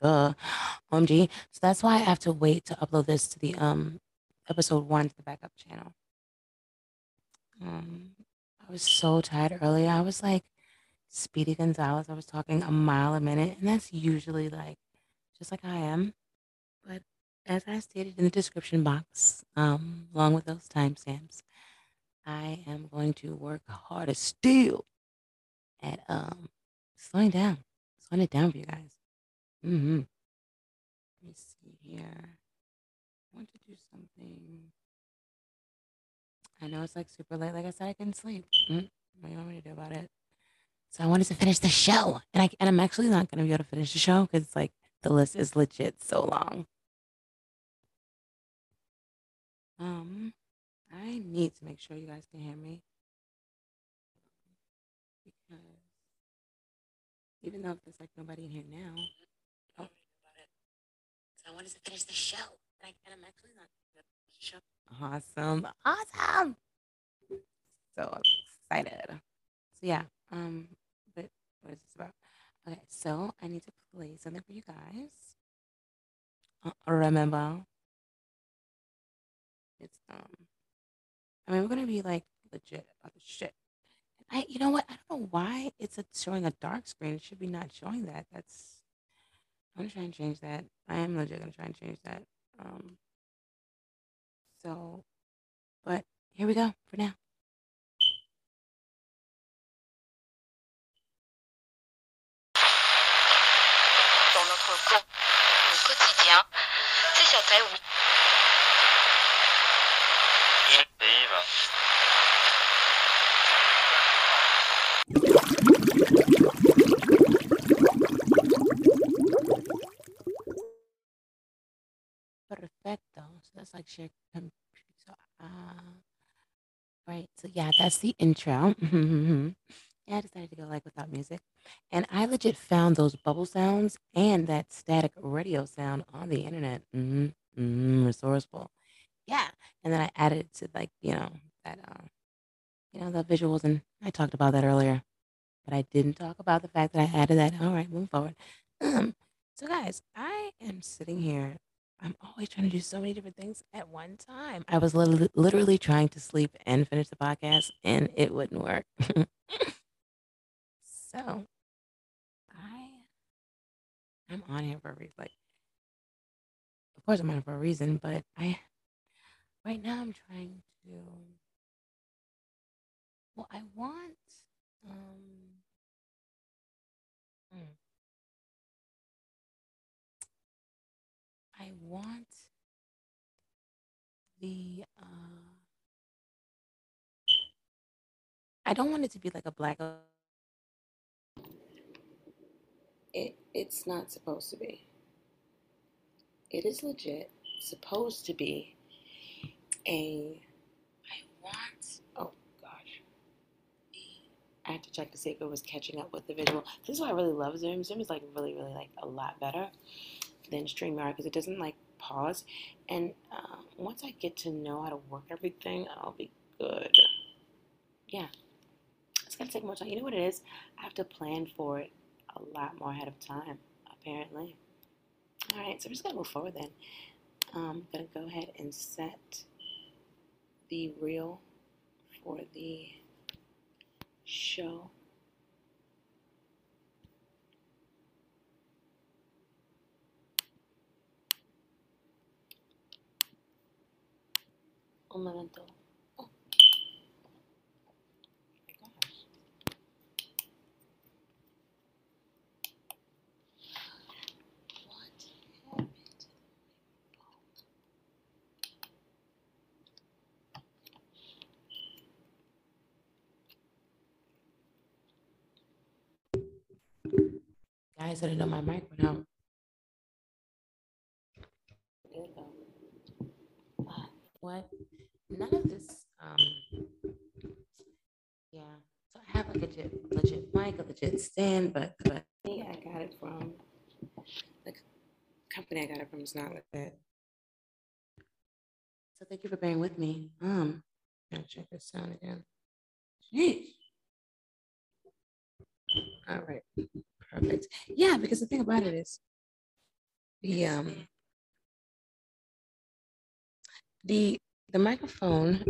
the OMG. So that's why I have to wait to upload this to the um episode one to the backup channel. Um, I was so tired earlier. I was like Speedy Gonzales. I was talking a mile a minute, and that's usually like just like I am. But as I stated in the description box, um, along with those timestamps, I am going to work hard as steel at um slowing down, slowing it down for you guys. Mm-hmm. Let me see here. I want to do something. I know it's like super late. Like I said, I can sleep. Mm, what do you want me to do about it? So I wanted to finish the show, and I and I'm actually not going to be able to finish the show because like the list is legit so long. Um, I need to make sure you guys can hear me because even though there's like nobody in here now, so I wanted to finish the show, and, I, and I'm actually not the show. Awesome, awesome! So I'm excited. So yeah, um, but what is this about? Okay, so I need to play something for you guys. Uh, remember, it's um, I mean we're gonna be like legit about the shit. I, you know what? I don't know why it's a, showing a dark screen. It should be not showing that. That's. I'm gonna try and change that. I am legit gonna try and change that. Um. So, but here we go for now. Computer. Uh, right. So yeah, that's the intro. yeah, I decided to go like without music, and I legit found those bubble sounds and that static radio sound on the internet. Mm-hmm. Mm-hmm. Resourceful. Yeah, and then I added to like you know that uh, you know the visuals, and I talked about that earlier, but I didn't talk about the fact that I added that. All right, moving forward. So guys, I am sitting here I'm always trying to do so many different things at one time. I was lit- literally trying to sleep and finish the podcast, and it wouldn't work. so I I'm on here for a reason. Like, of course, I'm on for a reason, but I right now I'm trying to. Well, I want. Um, the. Uh, I don't want it to be like a black. It it's not supposed to be. It is legit supposed to be a. I want. Oh gosh. I had to check to see if it was catching up with the visual. This is why I really love Zoom. Zoom is like really, really like a lot better than StreamYard because it doesn't like pause. And uh, once I get to know how to work everything, I'll be good. Yeah, it's gonna take more time. You know what it is? I have to plan for it a lot more ahead of time, apparently. All right, so we're just gonna move forward then. I'm gonna go ahead and set the reel for the show. Un momento. Oh. my. What happened Guys, I didn't know my mic went out. There we go. What? None of this. Um. Yeah. So I have a legit, legit mic, a legit stand, but but I got it from the company I got it from is not like that. So thank you for bearing with me. Um, gotta check this sound again. Jeez. All right. Perfect. Yeah, because the thing about it is, the um the the microphone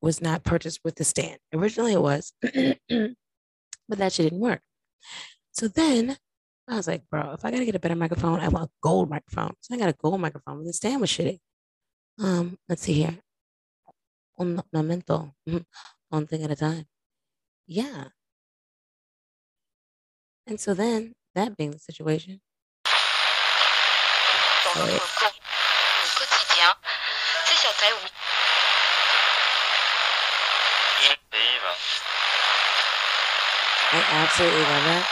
was not purchased with the stand. Originally it was, but that shit didn't work. So then I was like, bro, if I gotta get a better microphone, I want a gold microphone. So I got a gold microphone, but the stand was shitty. Um, let's see here. Un momento. One thing at a time. Yeah. And so then, that being the situation, absolutely love that.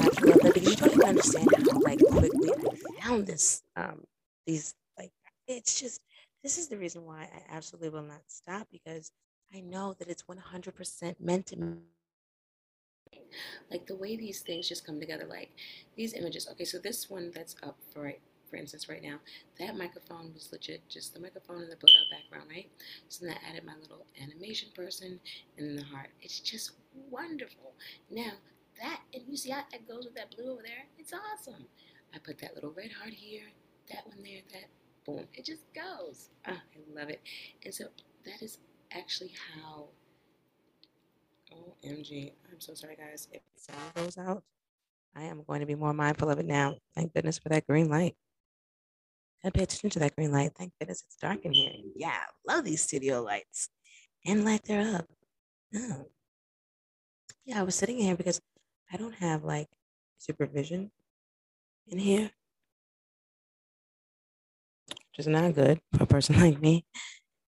I love that because you don't even understand how like quickly I found this um these like it's just this is the reason why I absolutely will not stop because I know that it's 100% meant to like the way these things just come together like these images okay so this one that's up for right for instance right now that microphone was legit just the microphone and the out background right so then I added my little animation person and the heart it's just wonderful now that and you see how that goes with that blue over there it's awesome I put that little red heart here that one there that boom it just goes ah, I love it and so that is actually how OMG. I'm so sorry, guys. If the sound goes out, I am going to be more mindful of it now. Thank goodness for that green light. I pay attention to that green light. Thank goodness it's dark in here. Yeah, love these studio lights. And light they're up. Oh. Yeah, I was sitting here because I don't have like supervision in here, which is not good for a person like me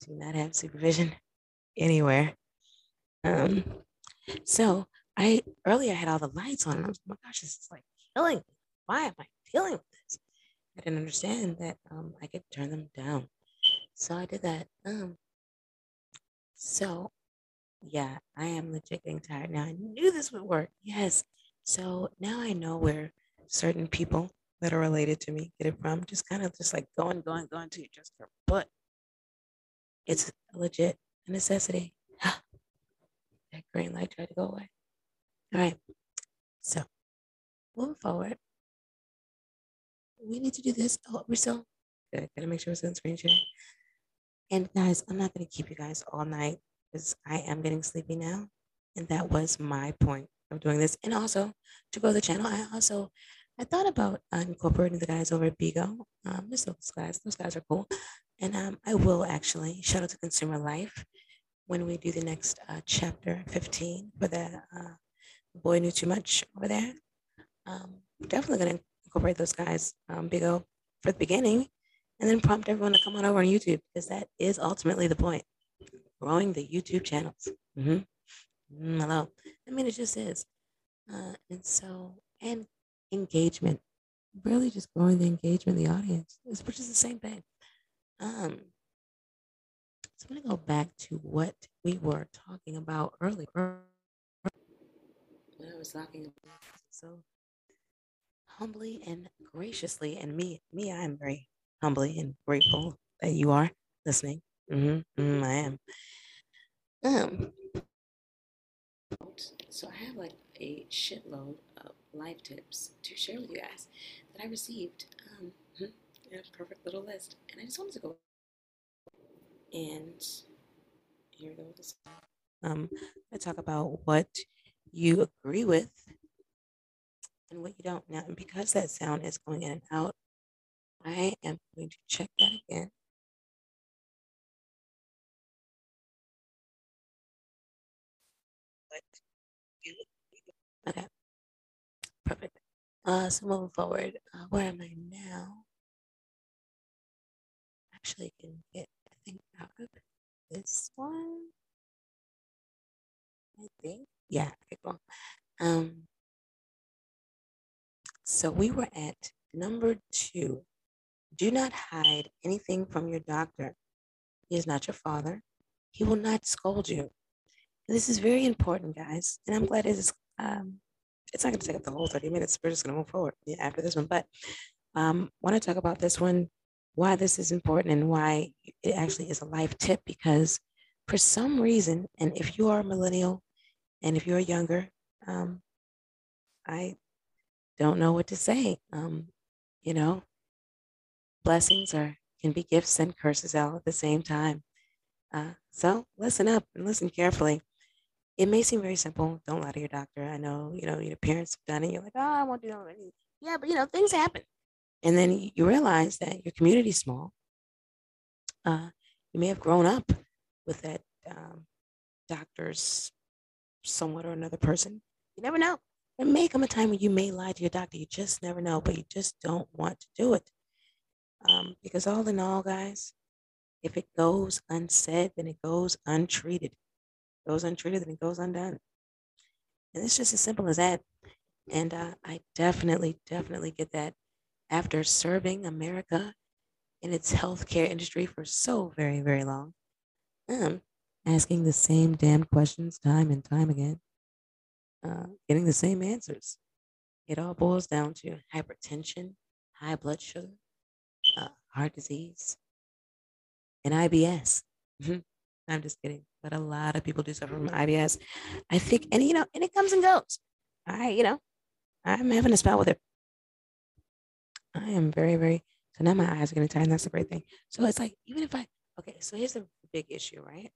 to not have supervision anywhere. Um, so I earlier had all the lights on, and I was, oh my gosh, this is like killing me. Why am I dealing with this? I didn't understand that um, I could turn them down. So I did that. Um, so yeah, I am legit getting tired now. I knew this would work. Yes. So now I know where certain people that are related to me get it from. Just kind of just like going, going, going to just their butt. It's a legit necessity. that green light tried to go away. All right. So moving forward, we need to do this. Oh, we're still good. Gotta make sure it's on screen share. And guys, I'm not gonna keep you guys all night because I am getting sleepy now. And that was my point of doing this. And also to grow the channel, I also I thought about incorporating the guys over at Bigo. Um, those guys, those guys are cool. And um, I will actually shout out to Consumer Life when we do the next uh, chapter 15 for the uh, boy knew too much over there. Um, definitely going to incorporate those guys, um, Bigo, for the beginning, and then prompt everyone to come on over on YouTube because that is ultimately the point. Growing the YouTube channels. hmm Mm, hello. I mean, it just is. Uh, and so, and engagement, really just growing the engagement, of the audience, which is the same thing. Um, so I'm going to go back to what we were talking about earlier. What I was talking about. So humbly and graciously, and me, me, I am very humbly and grateful that you are listening. Hmm I am. Um. So I have like a shitload of life tips to share with you guys that I received. Um, in a perfect little list, and I just wanted to go and here goes. Um, I talk about what you agree with and what you don't. Now, because that sound is going in and out, I am going to check that again. Uh, so moving forward, uh, where am I now? Actually, I can get I think out of this one. I think. Yeah, okay, cool. Um, so we were at number two. Do not hide anything from your doctor. He is not your father. He will not scold you. This is very important, guys. And I'm glad it is. Um, it's not going to take up the whole 30 minutes. We're just going to move forward after this one. But um, want to talk about this one, why this is important, and why it actually is a life tip. Because for some reason, and if you are a millennial, and if you're younger, um, I don't know what to say. Um, you know, blessings are can be gifts and curses all at the same time. Uh, so listen up and listen carefully. It may seem very simple. Don't lie to your doctor. I know, you know, your parents have done it. You're like, oh, I won't do that. Yeah, but you know, things happen. And then you realize that your community's small. Uh, you may have grown up with that um, doctor's somewhat or another person. You never know. There may come a time when you may lie to your doctor. You just never know, but you just don't want to do it. Um, because all in all, guys, if it goes unsaid, then it goes untreated. Goes untreated, then it goes undone. And it's just as simple as that. And uh, I definitely, definitely get that after serving America in its healthcare industry for so very, very long. Um, asking the same damn questions time and time again, uh, getting the same answers. It all boils down to hypertension, high blood sugar, uh, heart disease, and IBS. I'm just kidding, but a lot of people do suffer from IBS. I think, and you know, and it comes and goes. I, you know, I'm having a spell with it. I am very, very. So now my eyes are tired, and that's a great thing. So it's like, even if I, okay, so here's a big issue, right?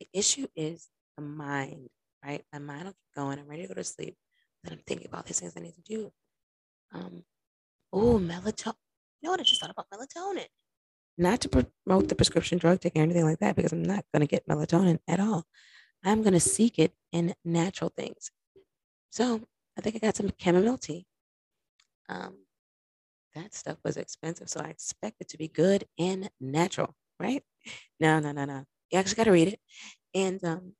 The issue is the mind, right? My mind will keep going. I'm ready to go to sleep. Then I'm thinking about these things I need to do. Um, oh, melatonin. You know what? I just thought about melatonin. Not to promote the prescription drug taking or anything like that, because I'm not going to get melatonin at all. I'm going to seek it in natural things. So I think I got some chamomile tea. Um, that stuff was expensive, so I expect it to be good and natural, right? No, no, no, no. You actually got to read it. And um,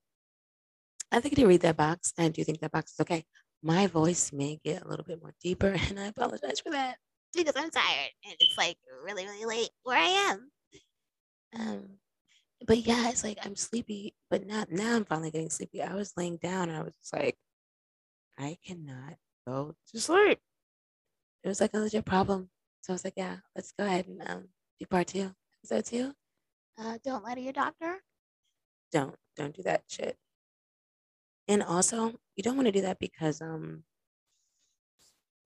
I think to read that box. I do think that box is okay. My voice may get a little bit more deeper, and I apologize for that because I'm tired and it's like really, really late where I am. Um, but yeah, it's like I'm sleepy, but not now. I'm finally getting sleepy. I was laying down and I was just like, I cannot go to sleep. It was like a legit problem. So I was like, yeah, let's go ahead and um, do part two, episode two. Uh, don't lie to your doctor. Don't don't do that shit. And also, you don't want to do that because um.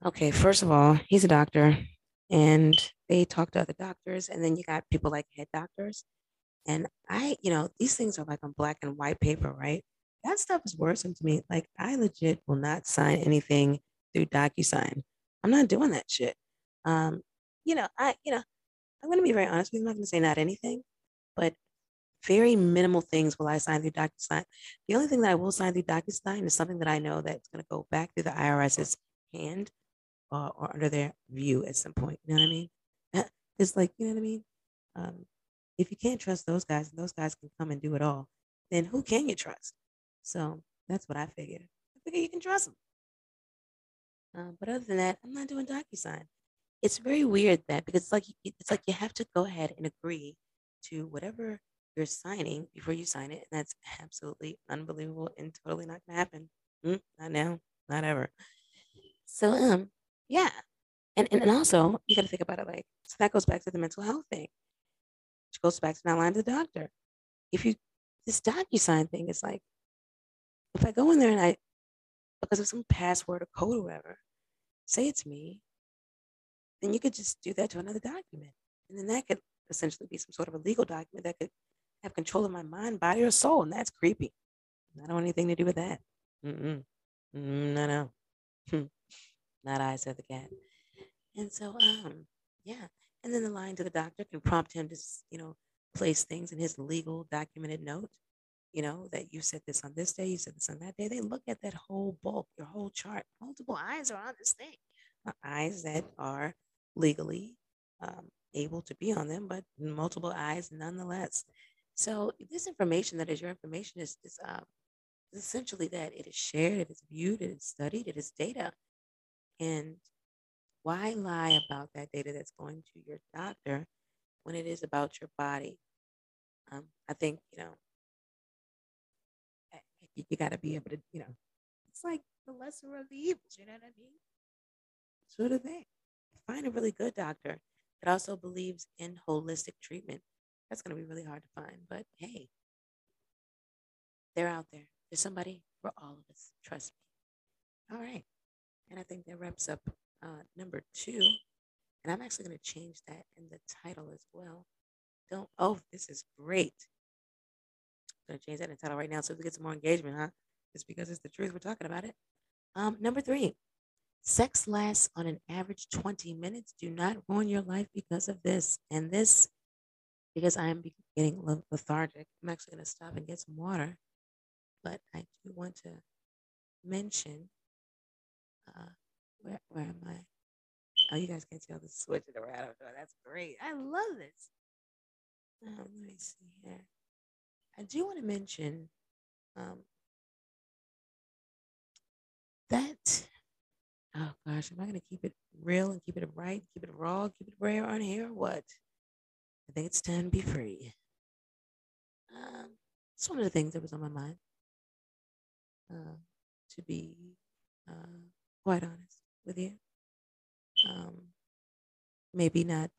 Okay, first of all, he's a doctor, and they talk to other doctors, and then you got people like head doctors. And I, you know, these things are like on black and white paper, right? That stuff is worrisome to me. Like, I legit will not sign anything through DocuSign. I'm not doing that shit. Um, you know, I, you know, I'm to be very honest with you. I'm not to say not anything, but very minimal things will I sign through DocuSign. The only thing that I will sign through DocuSign is something that I know that's to go back through the IRS's hand uh, or under their view at some point. You know what I mean? It's like, you know what I mean? Um, if you can't trust those guys and those guys can come and do it all, then who can you trust? So that's what I figured. I figure you can trust them. Uh, but other than that, I'm not doing DocuSign. It's very weird that because it's like it's like you have to go ahead and agree to whatever you're signing before you sign it. And that's absolutely unbelievable and totally not gonna happen. Mm, not now, not ever. So um, yeah. And, and and also you gotta think about it like so that goes back to the mental health thing. Which goes back to not lying to the doctor. If you this DocuSign thing is like if I go in there and I because of some password or code or whatever, say it's me, then you could just do that to another document. And then that could essentially be some sort of a legal document that could have control of my mind, body, or soul. And that's creepy. I don't want anything to do with that. Mm-mm. Mm, no, no. Not I, said the cat. And so, um, yeah. And then the line to the doctor can prompt him to, you know, place things in his legal documented note, you know, that you said this on this day, you said this on that day. They look at that whole bulk, your whole chart. Multiple eyes are on this thing. Eyes that are legally um, able to be on them, but multiple eyes nonetheless. So this information that is your information is, is, uh, is essentially that it is shared, it is viewed, it is studied, it is data. And why lie about that data that's going to your doctor when it is about your body? Um, I think, you know, you, you got to be able to, you know, it's like the lesser of the evils, you know what I mean? Sort of thing. Find a really good doctor that also believes in holistic treatment that's going to be really hard to find. But hey, they're out there. There's somebody for all of us. Trust me. All right. And I think that wraps up uh, number two. And I'm actually going to change that in the title as well. Don't, oh, this is great. I'm going to change that in the title right now so we get some more engagement, huh? It's because it's the truth. We're talking about it. Um, number three, sex lasts on an average 20 minutes. Do not ruin your life because of this. And this, because I am getting lethargic, I'm actually going to stop and get some water. But I do want to mention uh, where, where am I? Oh, you guys can't tell the switching around. That's great. I love this. Um, let me see here. I do want to mention um, that. Oh gosh, am I going to keep it real and keep it right, keep it raw, keep it rare on here, what? I think it's time to be free. Um, it's one of the things that was on my mind. Uh, to be uh, quite honest with you. Um, maybe not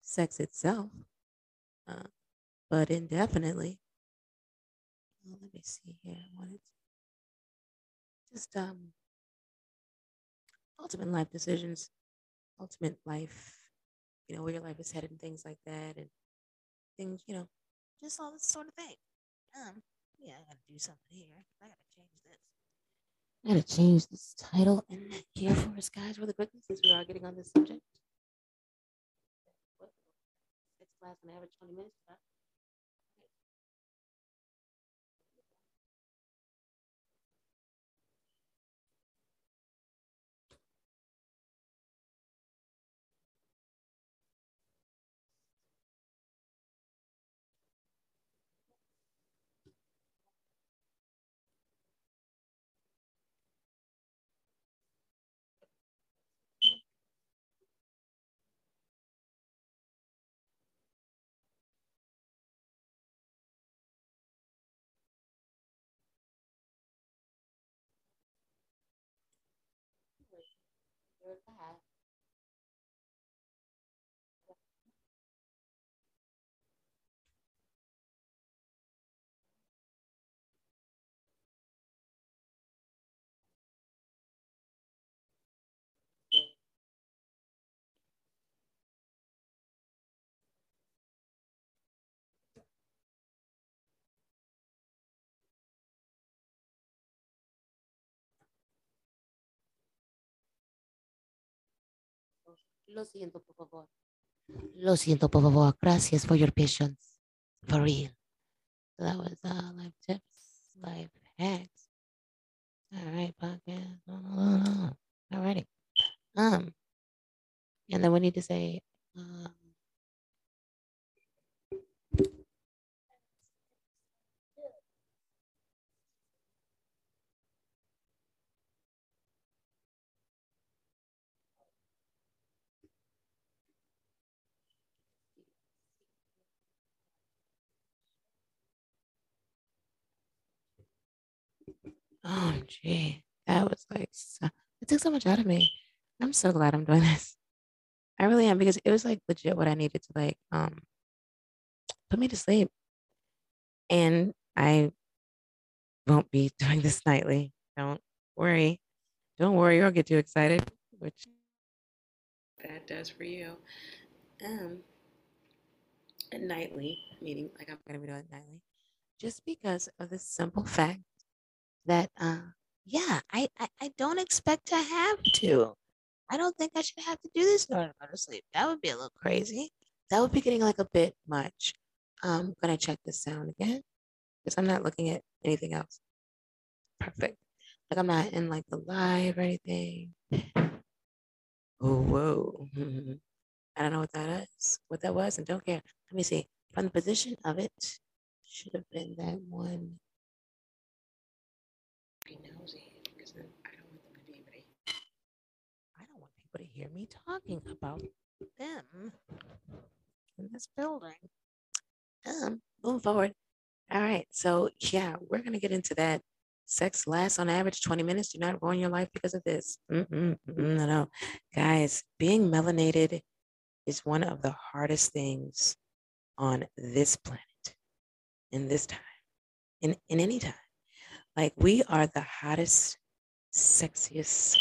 sex itself, uh, but indefinitely. Well, let me see here. I wanted to just um, ultimate life decisions, ultimate life, you know, where your life is headed and things like that, and things, you know, just all this sort of thing. Um, yeah, I gotta do something here. I gotta change this. I gotta change this title and here for us, guys, really quickly, since we are getting on this subject. Six class on average 20 minutes. Huh? good to. Lo siento, por favor. Lo siento, por favor. Gracias for your patience. For real. That was uh, life tips, life hacks. All right, podcast. All righty. Um, and then we need to say, um, Oh, gee, that was like so, it took so much out of me. I'm so glad I'm doing this. I really am because it was like legit what I needed to like um put me to sleep. And I won't be doing this nightly. Don't worry. Don't worry or get too excited, which that does for you. Um nightly, meaning like I'm gonna be doing it nightly, just because of the simple fact that uh yeah, I, I I don't expect to have to. I don't think I should have to do this in order to go to sleep. That would be a little crazy. That would be getting like a bit much. I'm gonna check the sound again because I'm not looking at anything else. Perfect. Like I'm not in like the live or anything. Oh whoa. I don't know what that is, what that was, and don't care. Let me see. From the position of it, should have been that one be nosy because then I don't want them to be able to. I don't want people to hear me talking about them in this building. Um, moving forward. All right, so yeah, we're gonna get into that. Sex lasts on average 20 minutes. Do not ruin your life because of this. Mm-mm, no, no, guys, being melanated is one of the hardest things on this planet in this time, in, in any time. Like we are the hottest, sexiest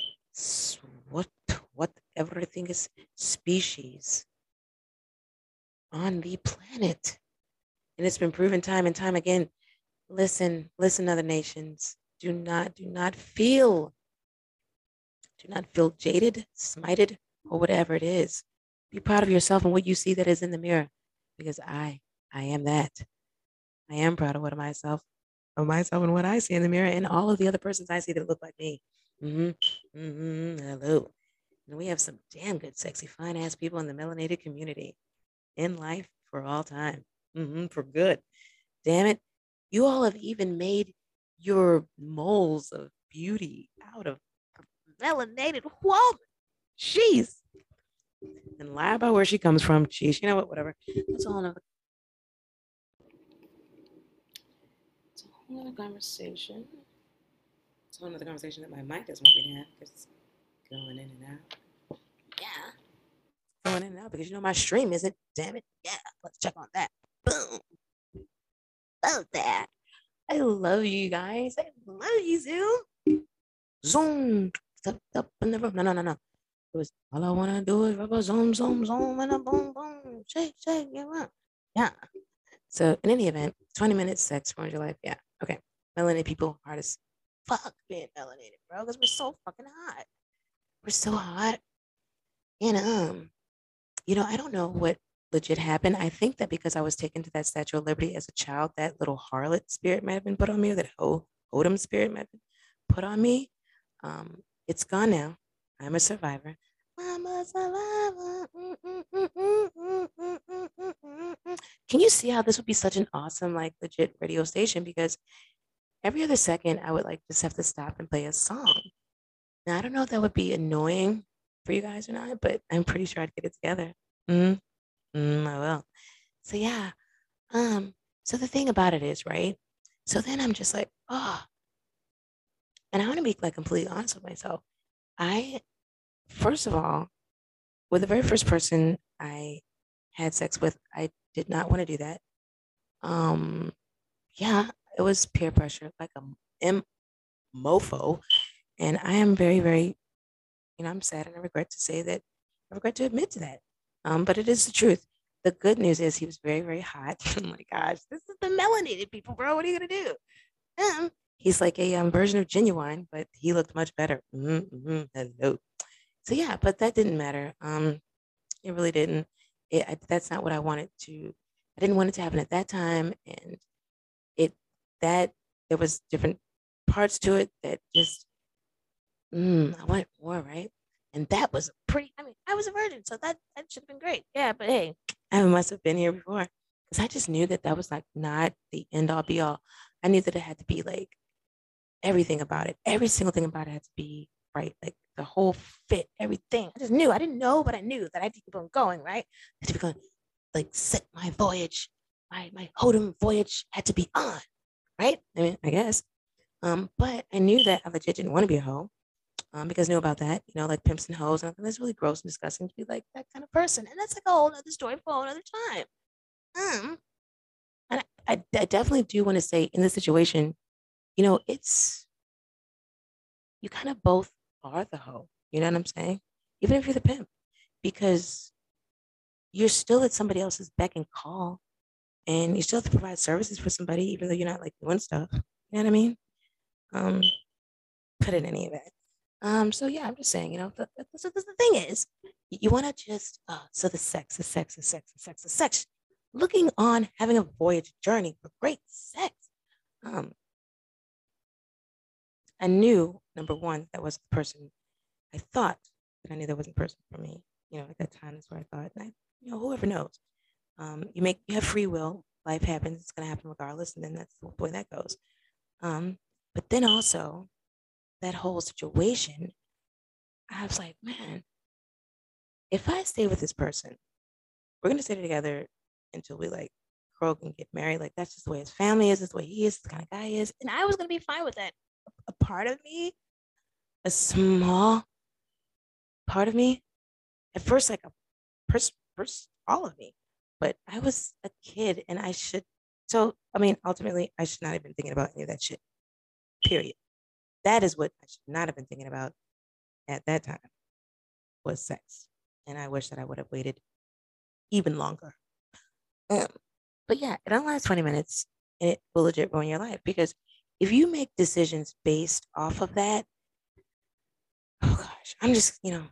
what what everything is species on the planet. And it's been proven time and time again. Listen, listen, other nations. Do not, do not feel, do not feel jaded, smited, or whatever it is. Be proud of yourself and what you see that is in the mirror. Because I, I am that. I am proud of what myself, of myself and what I see in the mirror, and all of the other persons I see that look like me. Mm-hmm. Mm-hmm. Hello. And we have some damn good, sexy, fine ass people in the melanated community in life for all time, mm-hmm, for good. Damn it. You all have even made your moles of beauty out of melanated woman. Jeez. And lie about where she comes from. Jeez, you know what? Whatever. That's a whole nother. It's a whole other conversation. It's a whole other conversation that my mic doesn't want me to have because it's going in and out. Yeah. Going in and out because you know my stream isn't. Damn it. Yeah. Let's check on that. Boom. Love that. I love you guys. I love you, Zoom. Zoom. Step up in the room. No, no, no, no. It was all I wanna do is rub a zoom, zoom, zoom, and a boom, boom. Shake, shake, yeah, yeah. Yeah. So in any event, 20 minutes sex ruins your life. Yeah. Okay. Melanated people as fuck being melanated, bro, because we're so fucking hot. We're so hot. And um, you know, I don't know what legit happened. I think that because I was taken to that Statue of Liberty as a child, that little harlot spirit might have been put on me, or that ho- Hodem spirit might have been put on me. Um, it's gone now. I'm a survivor. Can you see how this would be such an awesome, like legit radio station? Because every other second, I would like just have to stop and play a song. Now, I don't know if that would be annoying for you guys or not, but I'm pretty sure I'd get it together. Mm, mm, I will. So, yeah. Um, so the thing about it is, right? So then I'm just like, oh. And I want to be like completely honest with myself. I first of all, with the very first person I had sex with, I did not want to do that. Um, yeah, it was peer pressure, like a m mofo, and I am very, very, you know, I'm sad and I regret to say that I regret to admit to that. Um, but it is the truth. The good news is he was very, very hot. oh my gosh, this is the melanated people, bro. What are you gonna do? Um, he's like a um, version of Ginuwine, but he looked much better. Mm-hmm, hello. So yeah, but that didn't matter. Um, it really didn't. It, I, that's not what I wanted to. I didn't want it to happen at that time, and it that there was different parts to it that just mm, I wanted more, right? And that was pretty. I mean, I was a virgin, so that that should have been great. Yeah, but hey, I must have been here before because I just knew that that was like not the end all be all. I knew that it had to be like everything about it, every single thing about it had to be right, like the whole fit, everything. I just knew. I didn't know, but I knew that I had to keep on going. Right, I had to be going, like set my voyage, my my Hodem voyage had to be on. Right, I mean, I guess. Um, but I knew that I legit didn't want to be a hoe. Um, because I knew about that, you know, like pimps and hoes, and that's really gross and disgusting to be like that kind of person. And that's like a whole other story for a whole other time. Um, and I, I, I definitely do want to say in this situation, you know, it's you kind of both are the hoe. You know what I'm saying? Even if you're the pimp, because you're still at somebody else's beck and call, and you still have to provide services for somebody, even though you're not like doing stuff. You know what I mean? Um, put in any of that. Um, so yeah, I'm just saying, you know, the, the, the, the thing is, you want to just uh, so the sex, the sex, the sex, the sex, the sex. Looking on having a voyage journey for great sex. Um, I knew number one that was the person I thought that I knew that wasn't the person for me. You know, at that time, that's where I thought. I, you know, whoever knows. Um, you make you have free will. Life happens. It's gonna happen regardless, and then that's the way that goes. Um, but then also that whole situation, I was like, man, if I stay with this person, we're gonna stay together until we like grow and get married. Like that's just the way his family is, that's the way he is, the kind of guy is. And I was gonna be fine with that. A part of me, a small part of me, at first, like a person, first, all of me. But I was a kid and I should so I mean, ultimately, I should not have been thinking about any of that shit. Period. That is what I should not have been thinking about. at that time was sex. And I wish that I would have waited even longer. Um, but yeah, it only lasts 20 minutes and it will legit ruin your life because if you make decisions based off of that, oh gosh, I'm just, you know,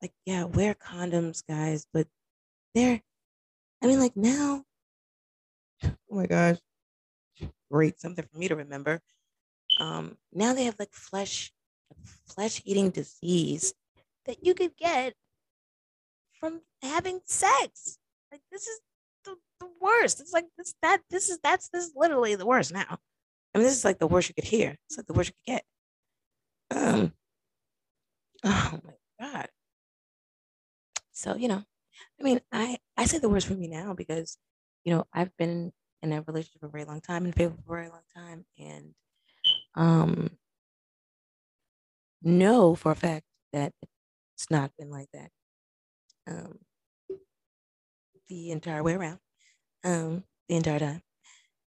like, yeah, wear condoms, guys, but they're, I mean, like now, oh my gosh, great, something for me to remember. Um, now they have like flesh, flesh eating disease that you could get from having sex. Like this is the, the worst. It's like this that this is that's this is literally the worst now. I mean, this is like the worst you could hear. It's like the worst you could get. Um, oh my god. So you know, I mean, I I say the worst for me now because you know I've been in a relationship for a very long time, in favor for a very long time, and um, know for a fact that it's not been like that. Um, the entire way around, um, the entire time.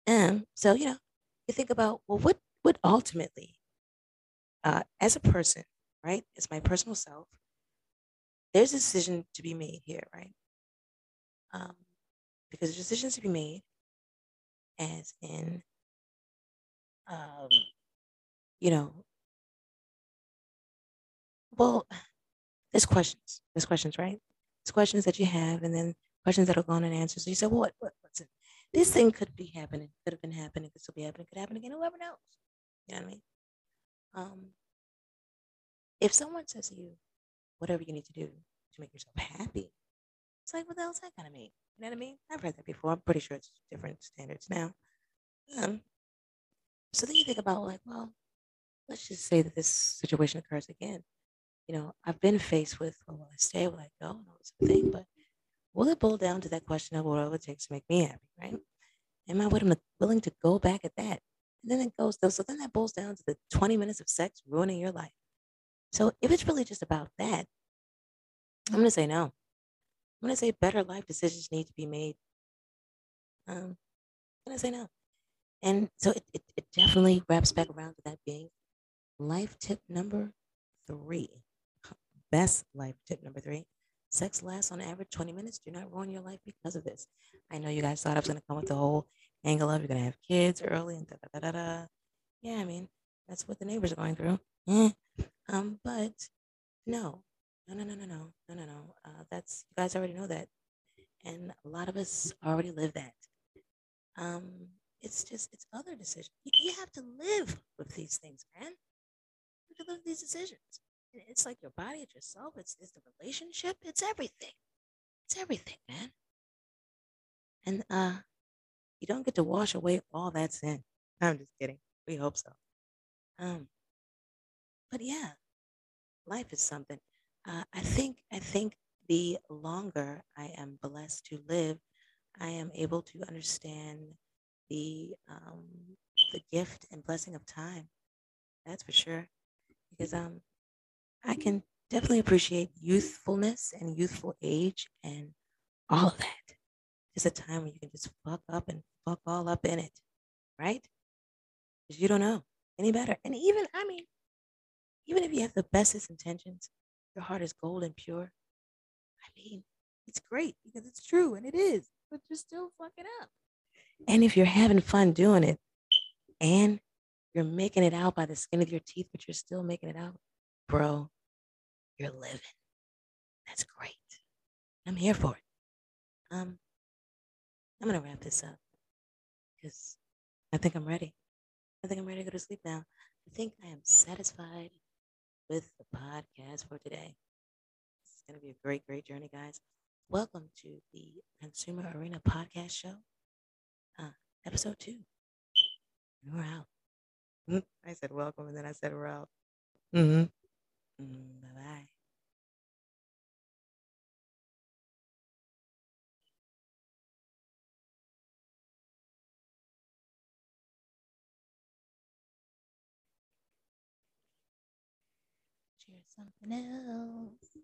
Um, so you know, you think about well, what what ultimately, uh, as a person, right, as my personal self, there's a decision to be made here, right? Um, because decisions to be made, as in, um, you know, well, there's questions. There's questions, right? There's questions that you have, and then questions that are gone unanswered. So you say, well, what? This thing could be happening, could have been happening, could still be happening, could happen again, whoever knows. You know what I mean? Um, if someone says to you, whatever you need to do to make yourself happy, it's like, what the hell's that gonna mean? You know what I mean? I've heard that before. I'm pretty sure it's different standards now. Um, so then you think about like, well, let's just say that this situation occurs again. You know, I've been faced with, well, will I stay? Will I go? And all this thing, but will it boil down to that question of what it takes to make me happy, right? Am I willing to go back at that? And then it goes, so then that boils down to the 20 minutes of sex ruining your life. So if it's really just about that, I'm going to say no. I'm going to say better life decisions need to be made. Um, I'm going to say no. And so it, it, it definitely wraps back around to that being life tip number three. Best life tip number three Sex lasts on average 20 minutes. Do not ruin your life because of this. I know you guys thought I was going to come with the whole angle of you're going to have kids early and da da da da. Yeah, I mean, that's what the neighbors are going through. Eh. Um, but no, no, no, no, no, no, no, no, no. Uh, that's, you guys already know that. And a lot of us already live that. Um, it's just, it's other decisions. You have to live with these things, man. You have to live with these decisions. It's like your body, it's yourself, it's, it's the relationship, it's everything. It's everything, man. And uh, you don't get to wash away all that sin. I'm just kidding. We hope so. Um, but yeah, life is something. Uh, I think I think the longer I am blessed to live, I am able to understand the um, the gift and blessing of time. That's for sure. Because um, I can definitely appreciate youthfulness and youthful age and all of that. It's a time when you can just fuck up and fuck all up in it, right? Because you don't know any better. And even, I mean, even if you have the bestest intentions, your heart is gold and pure. I mean, it's great because it's true and it is, but you're still fucking up. And if you're having fun doing it and you're making it out by the skin of your teeth, but you're still making it out, bro, you're living. That's great. I'm here for it. Um, I'm gonna wrap this up because I think I'm ready. I think I'm ready to go to sleep now. I think I am satisfied with the podcast for today. It's gonna be a great, great journey, guys. Welcome to the Consumer Arena Podcast Show, uh, episode two. We're out. I said welcome, and then I said we're out. Mm-hmm. Mm, bye bye. Cheers, something else.